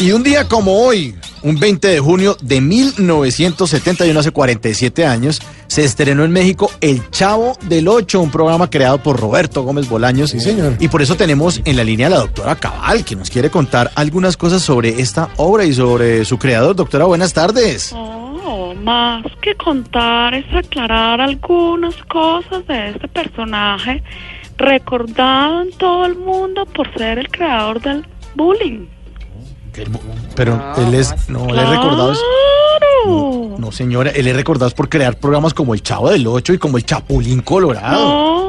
Y un día como hoy, un 20 de junio de 1971, hace 47 años, se estrenó en México El Chavo del Ocho, un programa creado por Roberto Gómez Bolaños. Sí, señor. Y por eso tenemos en la línea a la doctora Cabal, que nos quiere contar algunas cosas sobre esta obra y sobre su creador. Doctora, buenas tardes. Oh, más que contar es aclarar algunas cosas de este personaje recordado en todo el mundo por ser el creador del bullying. Pero él es, no, claro. él es recordado. Es, no, no, señora, él es recordado por crear programas como El Chavo del Ocho y como El Chapulín Colorado. No.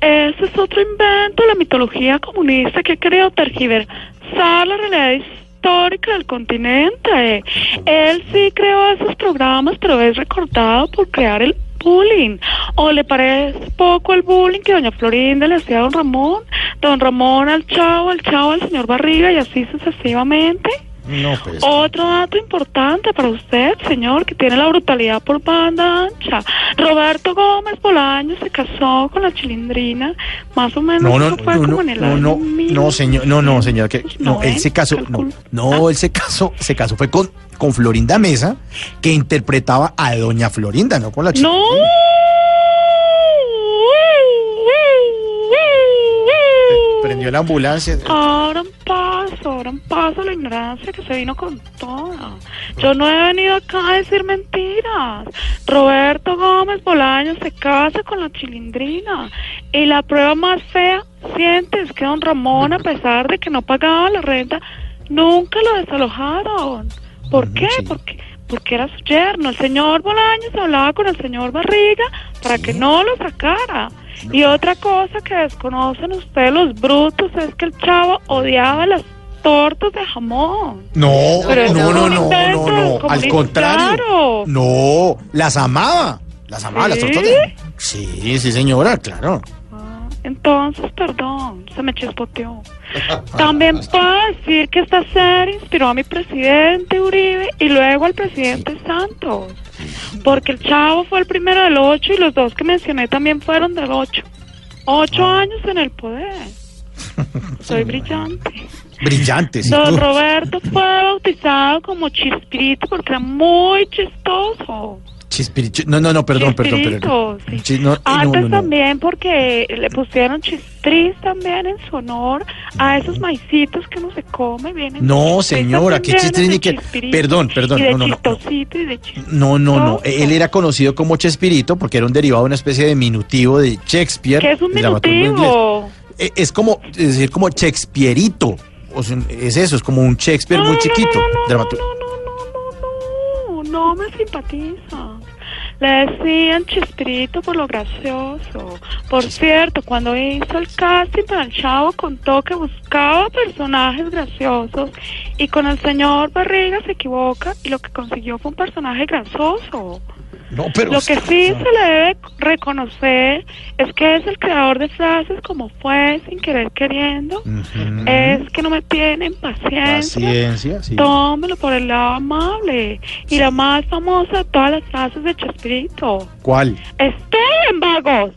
Ese es otro invento, la mitología comunista que ha querido tergiversar la realidad histórica del continente. Él sí creó esos programas, pero es recordado por crear el bullying. ¿O le parece poco el bullying que doña Florinda le hacía a don Ramón? Don Ramón al chavo, al chavo al señor Barriga y así sucesivamente. No, pues. Otro dato importante para usted, señor, que tiene la brutalidad por banda ancha. Roberto Gómez Bolaños se casó con la chilindrina, más o menos No, no, eso fue no, como no, en el no, año no, no, señor, no, no, señor, que no, él se casó, no, no, él se casó, se casó fue con, con Florinda Mesa, que interpretaba a Doña Florinda, no con la chica. ¡No! La ambulancia. Ahora en paso, ahora en paso la ignorancia que se vino con toda. Yo no he venido acá a decir mentiras. Roberto Gómez Bolaños se casa con la chilindrina. Y la prueba más fea, sientes que don Ramón, a pesar de que no pagaba la renta, nunca lo desalojaron. ¿Por qué? sí. Porque, porque era su yerno. El señor Bolaños hablaba con el señor Barriga para que no lo sacara. Y otra cosa que desconocen ustedes los brutos es que el chavo odiaba las tortas de jamón. No, Pero no, no, no, no, al contrario. No, las amaba, las amaba, las tortas. de- Sí, sí, señora, claro. Ah, Entonces, perdón, se me chispoteó. También puedo decir que esta serie inspiró a mi presidente Uribe y luego al presidente Santos. Porque el chavo fue el primero del 8 y los dos que mencioné también fueron del 8. Ocho años en el poder. Soy brillante. Brillante, sí. Don Roberto fue bautizado como Chispirito porque era muy chistoso. Chispirito. No, no, no, perdón, perdón, perdón. Sí. No, eh, Antes no, no. también porque le pusieron chispris también en su honor a esos maicitos que uno se come. Vienen No, chispris señora, también ¿qué chistris llenos ni chispirito Perdón, perdón, Y de no, no, chistosito y de No, no, no. Él era conocido como Chespirito porque era un derivado de una especie de diminutivo de Shakespeare. ¿Qué es un minutivo? Eh, Es como, es decir, como Shakespeareito. O sea, es eso, es como un Shakespeare muy chiquito. No, no, no, no me simpatiza. Decían Chispirito por lo gracioso. Por cierto, cuando hizo el casting para el chavo contó que buscaba personajes graciosos y con el señor Barriga se equivoca y lo que consiguió fue un personaje gracioso. No, pero. Lo que sí se le debe reconocer es que es el creador de frases como fue sin querer queriendo. Es que no me tienen paciencia. Paciencia, sí. Tómelo por el lado amable. Y la más famosa de todas las frases de Chespirito. ¿Cuál? Esperen, vagos.